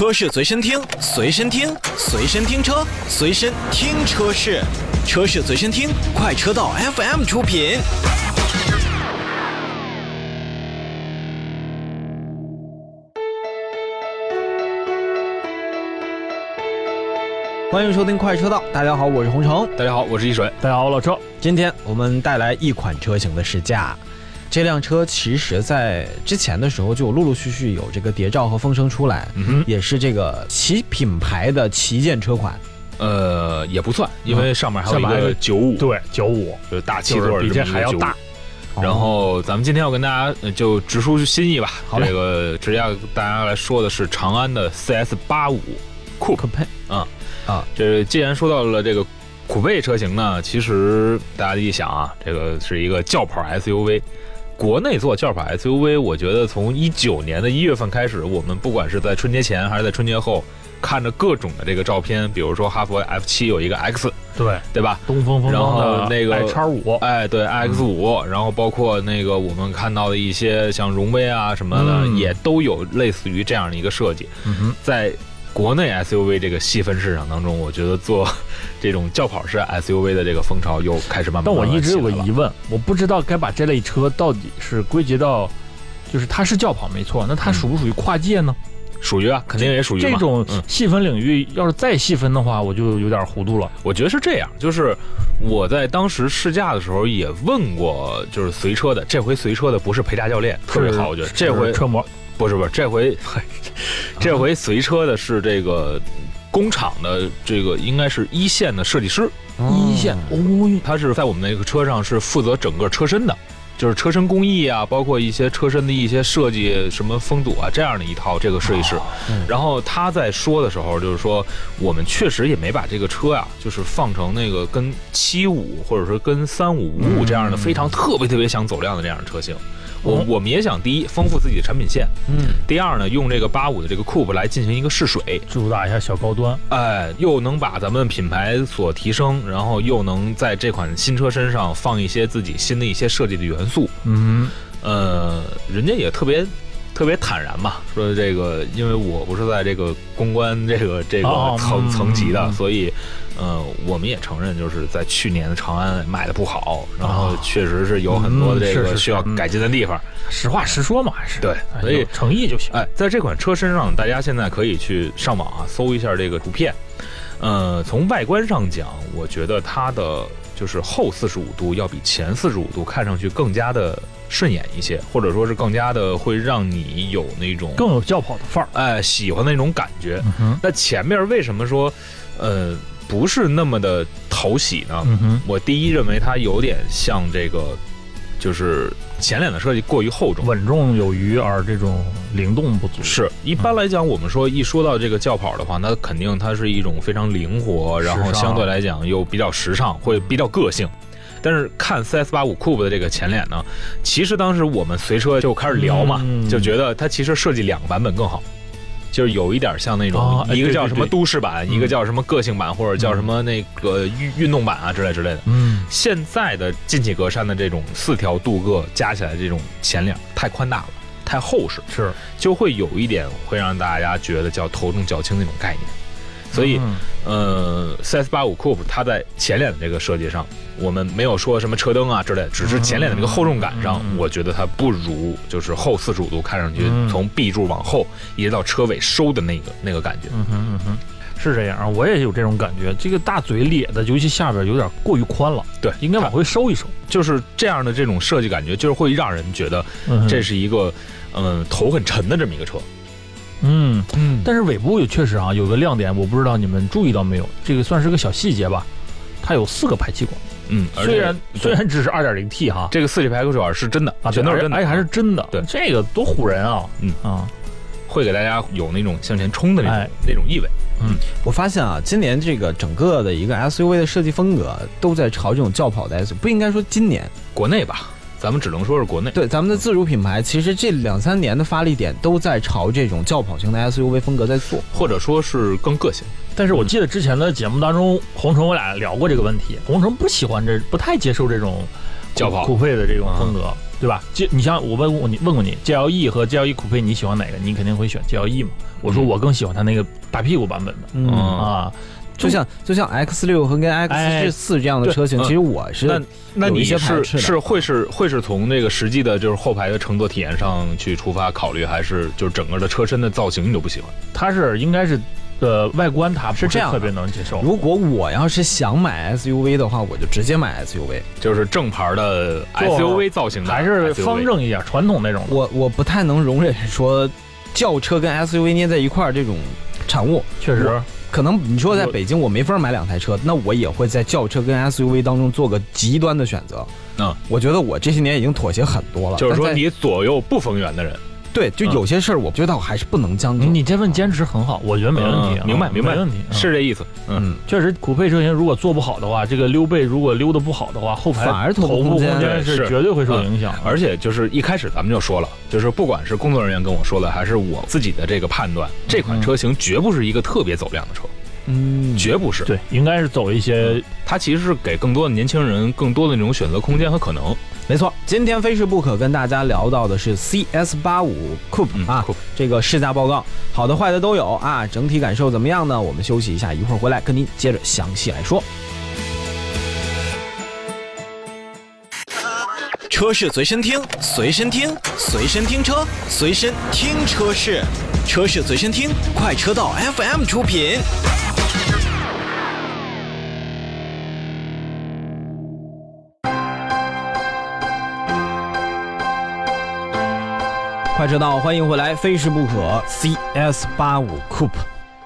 车市随身听，随身听，随身听车，随身听车市，车市随身听，快车道 FM 出品。欢迎收听快车道，大家好，我是洪城。大家好，我是一水。大家好，我老车。今天我们带来一款车型的试驾。这辆车其实，在之前的时候就陆陆续续有这个谍照和风声出来，也是这个旗品牌的旗舰车款。呃，也不算，因为上面还有一个九五，对，九五。就是大七座，比这还要大。然后咱们今天要跟大家就直抒心意吧，这个直接要大家来说的是长安的 CS 八五。酷配。啊。啊，这既然说到了这个酷配车型呢，其实大家一想啊，这个是一个轿跑 SUV，国内做轿跑 SUV，我觉得从一九年的一月份开始，我们不管是在春节前还是在春节后，看着各种的这个照片，比如说哈弗 F 七有一个 X，对对吧？东风风然后那个叉五，哎，对 iX 五，然后包括那个我们看到的一些像荣威啊什么的，也都有类似于这样的一个设计，嗯在。国内 SUV 这个细分市场当中，我觉得做 这种轿跑式 SUV 的这个风潮又开始慢慢。但我一直有个疑问，我不知道该把这类车到底是归结到，就是它是轿跑没错，那它属不属于跨界呢？属于啊，肯定也属于。这种细分领域要是再细分的话，我就有点糊涂了。我觉得是这样，就是我在当时试驾的时候也问过，就是随车的，这回随车的不是陪驾教练，特别好，我觉得这回车模。不是不是，这回 这回随车的是这个工厂的这个应该是一线的设计师，一线。哦，他是在我们那个车上是负责整个车身的，就是车身工艺啊，包括一些车身的一些设计，什么风阻啊这样的一套这个设计师。然后他在说的时候，就是说我们确实也没把这个车呀，就是放成那个跟七五或者说跟三五五五这样的非常特别特别想走量的这样的车型。我我们也想第一丰富自己的产品线，嗯，第二呢，用这个八五的这个 Coupe 来进行一个试水，主打一下小高端，哎，又能把咱们品牌所提升，然后又能在这款新车身上放一些自己新的一些设计的元素，嗯，呃，人家也特别。特别坦然嘛，说这个，因为我不是在这个公关这个这个层层级的，所以，呃，我们也承认，就是在去年的长安卖的不好，然后确实是有很多的这个需要改进的地方。实话实说嘛，还是对，所以诚意就行。哎，在这款车身上，大家现在可以去上网啊，搜一下这个图片。呃，从外观上讲，我觉得它的就是后四十五度要比前四十五度看上去更加的。顺眼一些，或者说是更加的会让你有那种更有轿跑的范儿，哎，喜欢那种感觉。那前面为什么说，呃，不是那么的讨喜呢？我第一认为它有点像这个，就是前脸的设计过于厚重，稳重有余，而这种灵动不足。是一般来讲，我们说一说到这个轿跑的话，那肯定它是一种非常灵活，然后相对来讲又比较时尚，会比较个性。但是看 CS 八五 Coupe 的这个前脸呢，其实当时我们随车就开始聊嘛，就觉得它其实设计两个版本更好，就是有一点像那种一个叫什么都市版，一个叫什么个性版，或者叫什么那个运运动版啊之类之类的。嗯，现在的进气格栅的这种四条镀铬加起来这种前脸太宽大了，太厚实，是。就会有一点会让大家觉得叫头重脚轻那种概念。所以，呃，CS 八五 Coupe 它在前脸的这个设计上，我们没有说什么车灯啊之类，只是前脸的这个厚重感上，我觉得它不如就是后四十五度看上去从 B 柱往后一直到车尾收的那个那个感觉。嗯哼嗯哼，是这样啊，我也有这种感觉。这个大嘴咧的，尤其下边有点过于宽了，对，应该往回收一收。就是这样的这种设计感觉，就是会让人觉得这是一个嗯头很沉的这么一个车。嗯。嗯，但是尾部也确实啊有个亮点，我不知道你们注意到没有，这个算是个小细节吧，它有四个排气管。嗯，虽然虽然只是二点零 T 哈，这个四气排气管是真的啊，全都是真的，哎还是真的。对，这个多唬人啊！嗯。啊，会给大家有那种向前冲的那种那种意味。嗯，我发现啊，今年这个整个的一个 SUV 的设计风格都在朝这种轿跑的 SUV，不应该说今年。国内吧。咱们只能说是国内对咱们的自主品牌，其实这两三年的发力点都在朝这种轿跑型的 SUV 风格在做，或者说是更个性。但是我记得之前的节目当中，红城我俩聊过这个问题，红城不喜欢这，不太接受这种轿跑酷配的这种风格，对吧？G，你像我问过你问过你 GLE 和 GLE 酷配你喜欢哪个？你肯定会选 GLE 嘛。我说我更喜欢它那个大屁股版本的嗯，啊。就像就像 X 六和跟 X 四这样的车型，对其实我是那那你是是会是会是从那个实际的就是后排的乘坐体验上去出发考虑，还是就是整个的车身的造型你都不喜欢？它是应该是呃外观它不是这样的特别能接受。如果我要是想买 SUV 的话，我就直接买 SUV。就是正牌的 SUV 造型的，还是方。正一点、传统那种。我我不太能容忍说轿车跟 SUV 捏在一块儿这种产物。确实，可能你说在北京我没法买两台车，那我也会在轿车跟 SUV 当中做个极端的选择。嗯，我觉得我这些年已经妥协很多了。就是说你左右不逢源的人，对，就有些事儿，我觉得我还是不能将就。你这份坚持很好，我觉得没问题啊。嗯明白明白没问题。嗯是这意思。嗯，嗯，确实，酷配车型如果做不好的话，这个溜背如果溜的不好的话，后排反而头头部部空间是绝对会受影响。而且就是一开始咱们就说了，就是不管是工作人员跟我说的，还是我自己的这个判断，这款车型绝不是一个特别走量的车，嗯，绝不是。对，应该是走一些它其实是给更多的年轻人更多的那种选择空间和可能。没错。今天非试不可跟大家聊到的是 CS 八五 Coupe 嗯啊这个试驾报告，好的坏的都有啊。整体感受怎么样呢？我们休息一下，一会儿回来跟您接着详细来说。车是随身听，随身听，随身听车，随身听车是，车是随身听，快车道 FM 出品。快车道，欢迎回来，非是不可 CS 八五 Coupe。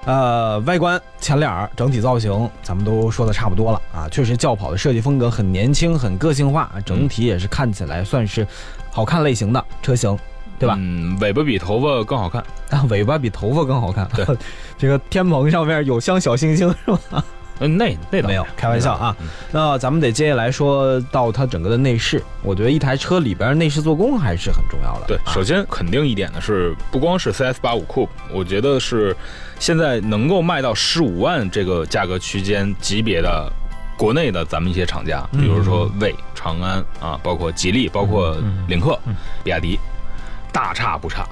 呃，外观、前脸儿、整体造型，咱们都说的差不多了啊。确实，轿跑的设计风格很年轻，很个性化，整体也是看起来算是好看类型的车型，对吧？嗯，尾巴比头发更好看。啊，尾巴比头发更好看。对，这个天棚上面有镶小星星是吧？嗯，那那倒没有开玩笑啊嗯那咱们得接下来说到它整个的内饰，我觉得一台车里边内饰做工还是很重要的。对，啊首先肯定一点的是，不光是 CS 八五 Coupe，我觉得是现在能够卖到十五万这个价格区间级别的。国内的咱们一些厂家，比如说魏、长安啊，包括吉利，包括嗯领克、嗯比亚迪，大差不差。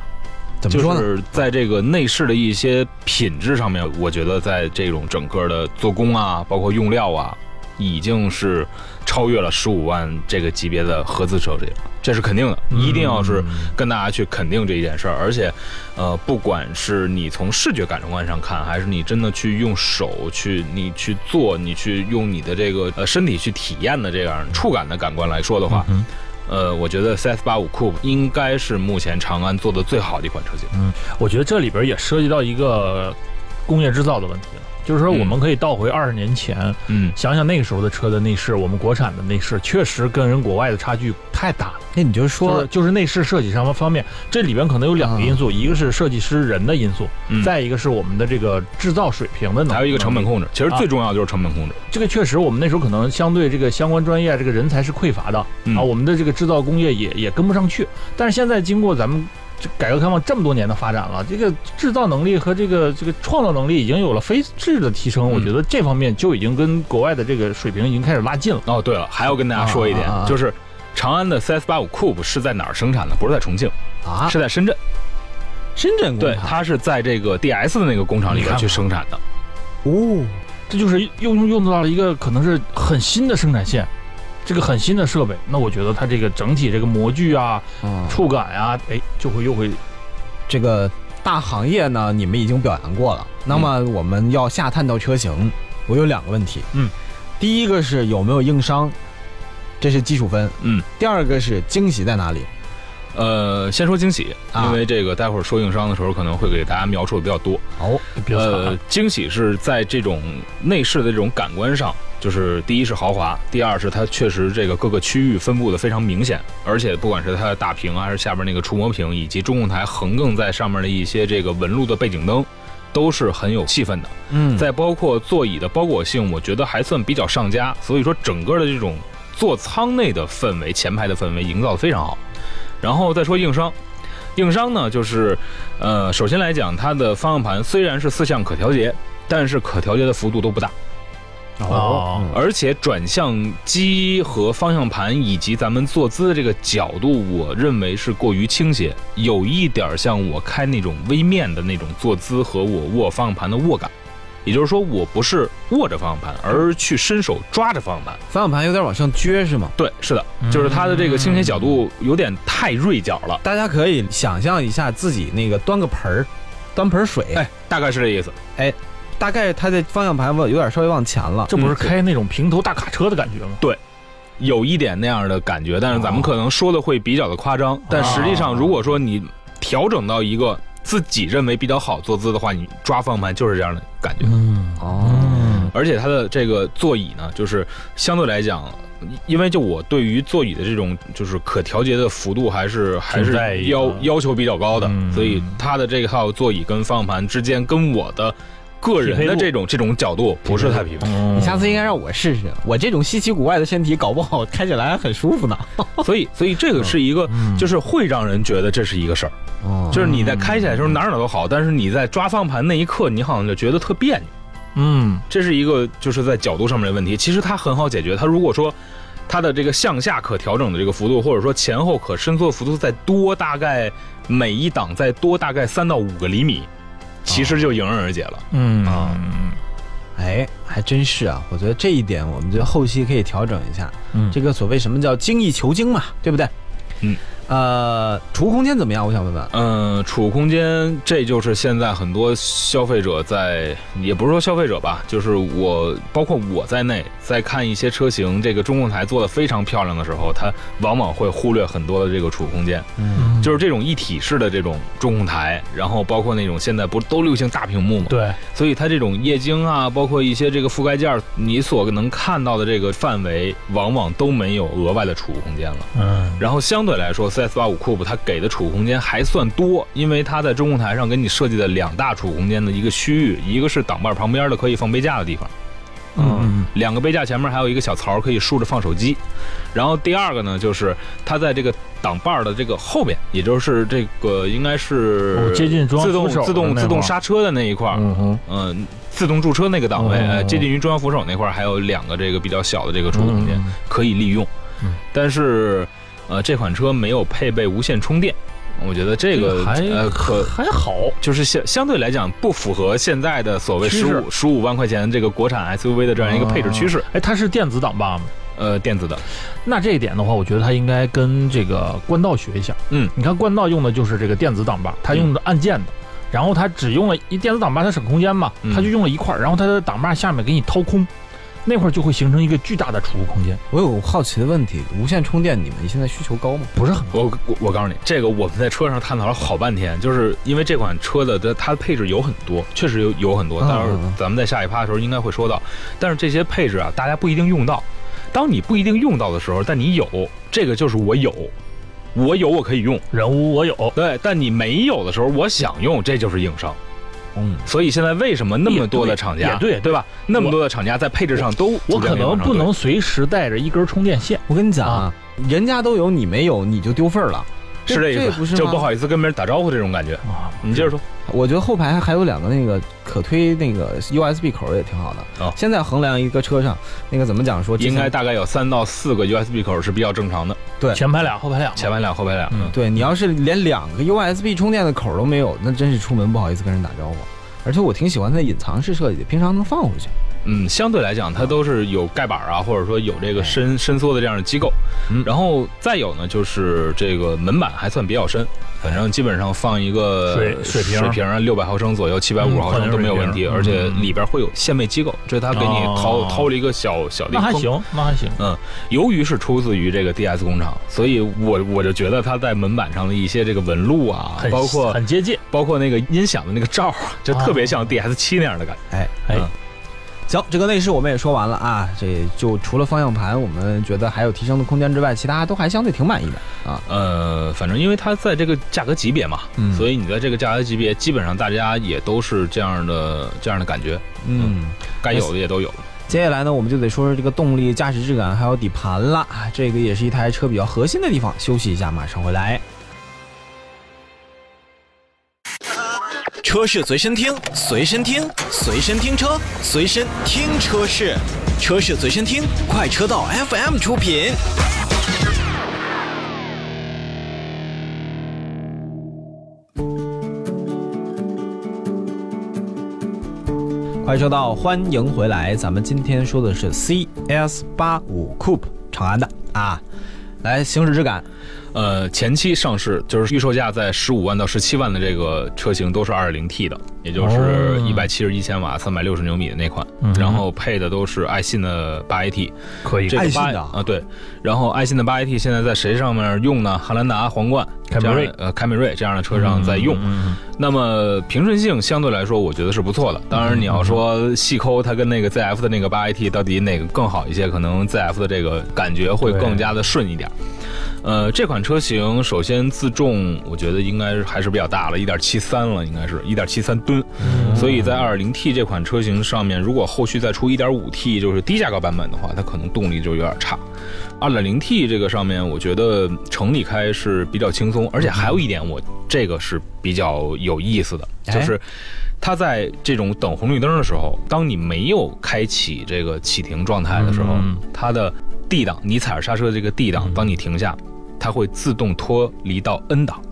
怎么说呢？就是在这个内饰的一些品质上面，我觉得在这种整个的做工啊，包括用料啊，已经是超越了十五万这个级别的合资车型，这是肯定的，嗯一定要是跟大家去肯定这一件事儿。而且，呃，不管是你从视觉感官上看，还是你真的去用手去你去做，你去用你的这个呃身体去体验的这样触感的感官来说的话，嗯呃，我觉得 CS 八五 Coupe 应该是目前长安做的最好的一款车型。嗯我觉得这里边也涉及到一个工业制造的问题了。就是说，我们可以倒回二十年前，嗯，想想那个时候的车的内饰，我们国产的内饰确实跟人国外的差距太大了。那你就就是说，就是内饰设计上方面，这里边可能有两个因素，一个是设计师人的因素，嗯再一个是我们的这个制造水平的能力，还有一个成本控制，其实啊最重要的就是成本控制。这个确实，我们那时候可能相对这个相关专业这个人才是匮乏的、嗯啊，我们的这个制造工业也也跟不上去。但是现在经过咱们这改革开放这么多年的发展了，这个制造能力和这个这个创造能力已经有了飞质的提升，嗯我觉得这方面就已经跟国外的这个水平已经开始拉近了。哦，对了，还要跟大家说一点，就是长安的 CS 八五 Coupe 是在哪儿生产的？不是在重庆，啊，是在深圳。深圳对，工厂它是在这个 DS 的那个工厂里面去生产的。哦，这就是用用用到了一个可能是很新的生产线，这个很新的设备，那我觉得它这个整体这个模具啊、啊，触感啊、哎，就会又会这个大行业呢，你们已经表扬过了。那么我们要下探到车型，我有两个问题。嗯，第一个是有没有硬伤，这是基础分。嗯，第二个是惊喜在哪里？呃，先说惊喜，啊因为这个待会儿说硬伤的时候，可能会给大家描述的比较多。哦，比较。呃，惊喜是在这种内饰的这种感官上，就是第一是豪华，第二是它确实这个各个区域分布的非常明显，而且不管是它的大屏啊，还是下边那个触摸屏，以及中控台横亘在上面的一些这个纹路的背景灯，都是很有气氛的。嗯，再包括座椅的包裹性，我觉得还算比较上佳，所以说整个的这种座舱内的氛围、前排的氛围营造的非常好。然后再说硬伤，硬伤呢就是，呃，首先来讲，它的方向盘虽然是四项可调节，但是可调节的幅度都不大。哦而且转向机和方向盘以及咱们坐姿的这个角度，我认为是过于倾斜，有一点像我开那种微面的那种坐姿和我握方向盘的握感。也就是说，我不是握着方向盘，而去伸手抓着方向盘。方向盘有点往上撅是吗？对，是的，就是它的这个倾斜角度有点太锐角了。大家可以想象一下自己那个端个盆儿，端盆水，哎，大概是这意思。大概它的方向盘往有点稍微往前了。这不是开那种平头大卡车的感觉吗？对有一点那样的感觉，但是咱们可能说的会比较的夸张。但实际上，如果说你调整到一个自己认为比较好坐姿的话，你抓方向盘就是这样的感觉。嗯哦，而且它的这个座椅呢，就是相对来讲，因为就我对于座椅的这种就是可调节的幅度还是还是要要求比较高的，嗯所以它的这套座椅跟方向盘之间跟我的个人的这种这种角度不是太匹配。嗯你下次应该让我试试，我这种稀奇古怪的身体，搞不好开起来还很舒服呢。所以，所以这个是一个，嗯就是会让人觉得这是一个事儿，哦就是你在开起来的时候哪儿哪儿都好，但是你在抓方向盘那一刻，你好像就觉得特别扭。嗯这是一个就是在角度上面的问题。其实它很好解决，它如果说它的这个向下可调整的这个幅度，或者说前后可伸缩幅度再多大概每一档再多大概三到五个厘米，其实就迎刃而解了。嗯啊哎，还真是啊！我觉得这一点，我们觉得后期可以调整一下。嗯这个所谓什么叫精益求精嘛，对不对？嗯。呃，储物空间怎么样？我想问问。嗯，储物空间，这就是现在很多消费者在，也不是说消费者吧，就是我，包括我在内，在看一些车型这个中控台做的非常漂亮的时候，它往往会忽略很多的这个储物空间。嗯，就是这种一体式的这种中控台，然后包括那种现在不都流行大屏幕嘛，对，所以它这种液晶啊，包括一些这个覆盖件，你所能看到的这个范围，往往都没有额外的储物空间了。嗯然后相对来说，CS85 Coupe 它给的储物空间还算多，因为它在中控台上给你设计的两大储物空间的一个区域，一个是挡把旁边的可以放杯架的地方，嗯两个杯架前面还有一个小槽可以竖着放手机，然后第二个呢，就是它在这个挡把的这个后边，也就是这个应该是哦接近自动自动自动刹车的那一块儿，嗯哼嗯，自动驻车那个档位，哦呃，接近于中央扶手那块儿还有两个这个比较小的这个储物空间嗯可以利用嗯，但是呃这款车没有配备无线充电，我觉得这个还呃可还好，就是相相对来讲不符合现在的所谓十五十五万块钱这个国产 SUV 的这样一个配置趋势，哎，它是电子档把吗？呃，电子的，那这一点的话，我觉得它应该跟这个冠道学一下。嗯，你看冠道用的就是这个电子档把，它用的按键的，然后它只用了一电子档把，它省空间嘛，嗯它就用了一块儿，然后它的档把下面给你掏空，那块儿就会形成一个巨大的储物空间，我有好奇的问题：无线充电，你们现在需求高吗？不是很我我我告诉你，这个我们在车上探讨了好半天，就是因为这款车的它它的配置有很多，确实有有很多，嗯到时候嗯嗯咱们在下一趴的时候应该会说到。但是这些配置啊，大家不一定用到。当你不一定用到的时候，但你有，这个就是我有，我有我可以用。人无我有。对，但你没有的时候，我想用，这就是硬伤。嗯，所以现在为什么那么多的厂家，也对对吧？那么多的厂家在配置上都我可能不能随时带着一根充电线，我跟你讲啊，人家都有，你没有，你就丢份儿了。是这意思，这不是就不好意思跟别人打招呼这种感觉。啊，你接着说，我觉得后排还有两个那个可推那个 USB 口也挺好的。哦现在衡量一个车上那个怎么讲说，应该大概有三到四个 USB 口是比较正常的，对前排俩，后排俩，前排俩，后排俩。嗯对你要是连两个 USB 充电的口都没有，那真是出门不好意思跟人打招呼。而且我挺喜欢它的隐藏式设计，平常能放回去。嗯，相对来讲，它都是有盖板啊，或者说有这个伸伸缩的这样的机构。嗯。然后再有呢，就是这个门板还算比较深，反正基本上放一个水水瓶水瓶啊，六百毫升左右，七百五十毫升都没有问题，嗯而且里边会有限位机构，这它给你掏哦。掏了一个小小的一个坑。那还行，那还行。嗯由于是出自于这个 DS 工厂，所以我我就觉得它在门板上的一些这个纹路啊，包括很接近，包括那个音响的那个罩儿，就特别像 DS 七那样的感觉。哎哎。嗯行，这个内饰我们也说完了啊，这就除了方向盘，我们觉得还有提升的空间之外，其他都还相对挺满意的啊。呃，反正因为它在这个价格级别嘛，嗯所以你在这个价格级别，基本上大家也都是这样的这样的感觉，嗯，该有的也都有了。接下来呢，我们就得说说这个动力、驾驶质感还有底盘了，啊这个也是一台车比较核心的地方。休息一下，马上回来。车是随身听，随身听，随身听车，随身听车是，车市随身听，快车道 FM 出品。快车道，欢迎回来。咱们今天说的是 CS 八五 Coupe 长安的啊，来行驶质感。呃，前期上市就是预售价在十五万到十七万的这个车型都是二点零 T 的，也就是一百七十一千瓦、三百六十牛米的那款，然后配的都是爱信的八 AT，可以。爱信的啊，对。然后爱信的八 AT 现在在谁上面用呢？汉兰达、皇冠、凯美瑞呃凯美瑞这样的车上在用。那么平顺性相对来说，我觉得是不错的。当然你要说细抠它跟那个 ZF 的那个八 AT 到底哪个更好一些，可能 ZF 的这个感觉会更加的顺一点。呃，这款车型首先自重，我觉得应该是还是比较大了，一点七三了，应该是一点七三吨。所以在二点零 T 这款车型上面，如果后续再出一点五 T，就是低价格版本的话，它可能动力就有点差。二点零 T 这个上面，我觉得城里开是比较轻松，而且还有一点，我这个是比较有意思的，就是它在这种等红绿灯的时候，当你没有开启这个启停状态的时候，它的 D 档，你踩着刹车的这个 D 档，当你停下。它会自动脱离到 N 档，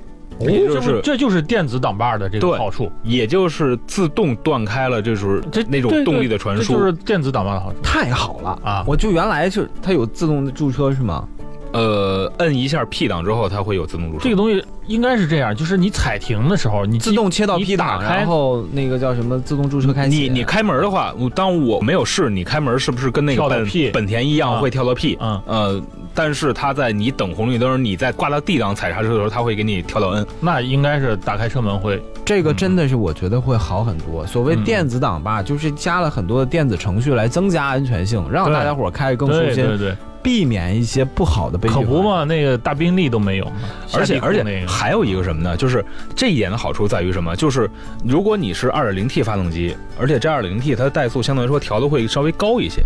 也就是这就是电子挡把的这个好处，也就是自动断开了，就是这那种动力的传输，就是电子挡把的好处，太好了啊！我就原来是它有自动的驻车是吗？呃，摁一下 P 档之后，它会有自动驻车。这个东西应该是这样，就是你踩停的时候，你自动切到 P 档，然后那个叫什么自动驻车开启。你你开门的话，当我没有试，你开门是不是跟那个本本田一样会跳到 P？嗯呃，但是它在你等红绿灯，你在挂到 D 档踩刹车的时候，它会给你跳到 N。那应该是打开车门会，这个真的是我觉得会好很多。所谓电子档吧，就是加了很多的电子程序来增加安全性，让大家伙开更舒心。对对对。避免一些不好的悲剧，可不嘛？那个大宾利都没有，而且而且还有一个什么呢？就是这一点的好处在于什么？就是如果你是二点零 T 发动机，而且这二点零 T 它的怠速相对来说调的会稍微高一些，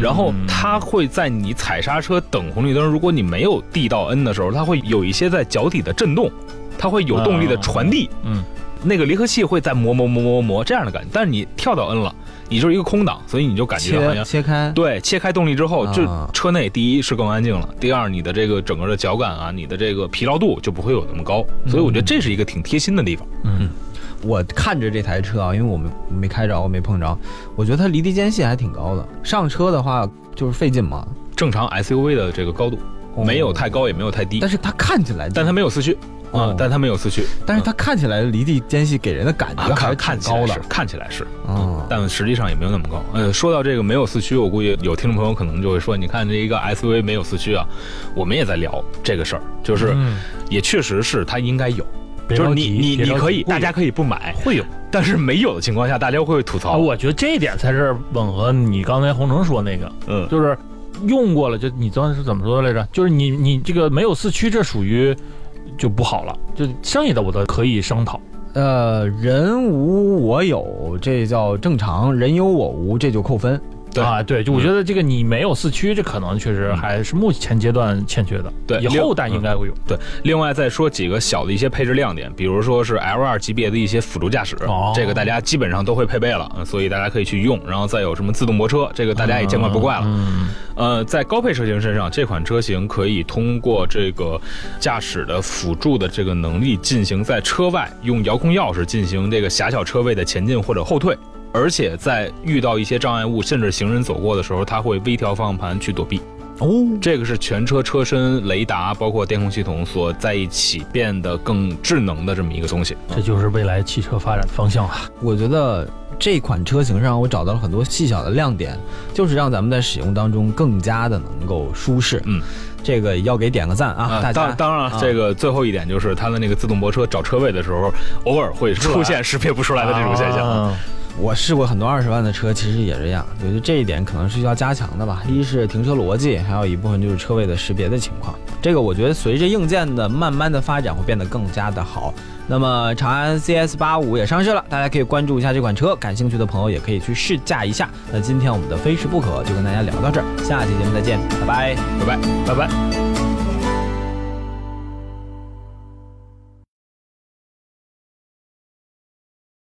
然后它会在你踩刹车等红绿灯，如果你没有 D 到 N 的时候，它会有一些在脚底的震动，它会有动力的传递，嗯，那个离合器会在磨磨磨磨磨这样的感觉，但是你跳到 N 了。你就是一个空档，所以你就感觉好像切开，对，切开动力之后，就车内第一是更安静了，第二你的这个整个的脚感啊，你的这个疲劳度就不会有那么高，所以我觉得这是一个挺贴心的地方。嗯，我看着这台车啊，因为我们没开着，我没碰着，我觉得它离地间隙还挺高的，上车的话就是费劲嘛。正常 SUV 的这个高度没有太高，也没有太低，但是它看起来，但它没有四驱。嗯，但它没有四驱，但是它看起来离地间隙给人的感觉还是看高的，看起来是，嗯，但实际上也没有那么高。呃，说到这个没有四驱，我估计有听众朋友可能就会说，你看这一个 SUV 没有四驱啊，我们也在聊这个事儿，就是也确实是它应该有，就是你你你可以，大家可以不买，会有，但是没有的情况下，大家会吐槽。我觉得这一点才是吻合你刚才洪城说那个，嗯，就是用过了，就你刚才是怎么说的来着？就是你你这个没有四驱，这属于。就不好了，就剩下的我都可以商讨。呃，人无我有，这叫正常；人有我无，这就扣分。啊，对，就我觉得这个你没有四驱，这可能确实还是目前阶段欠缺的。对，以后但应该会有。对，另外再说几个小的一些配置亮点，比如说是 L 二级别的一些辅助驾驶，这个大家基本上都会配备了，所以大家可以去用。然后再有什么自动泊车，这个大家也见怪不怪了。嗯。呃，在高配车型身上，这款车型可以通过这个驾驶的辅助的这个能力，进行在车外用遥控钥匙进行这个狭小车位的前进或者后退。而且在遇到一些障碍物，甚至行人走过的时候，它会微调方向盘去躲避。哦，这个是全车车身雷达包括电控系统所在一起变得更智能的这么一个东西。这就是未来汽车发展方向啊！我觉得这款车型上我找到了很多细小的亮点，就是让咱们在使用当中更加的能够舒适。嗯，这个要给点个赞啊！大家当然，这个最后一点就是它的那个自动泊车找车位的时候，偶尔会出现识别不出来的这种现象。我试过很多二十万的车，其实也这样。我觉得这一点可能是需要加强的吧。一是停车逻辑，还有一部分就是车位的识别的情况。这个我觉得随着硬件的慢慢的发展，会变得更加的好。那么长安 CS 八五也上市了，大家可以关注一下这款车，感兴趣的朋友也可以去试驾一下。那今天我们的非试不可就跟大家聊到这儿，下期节目再见，拜拜，拜拜，拜拜。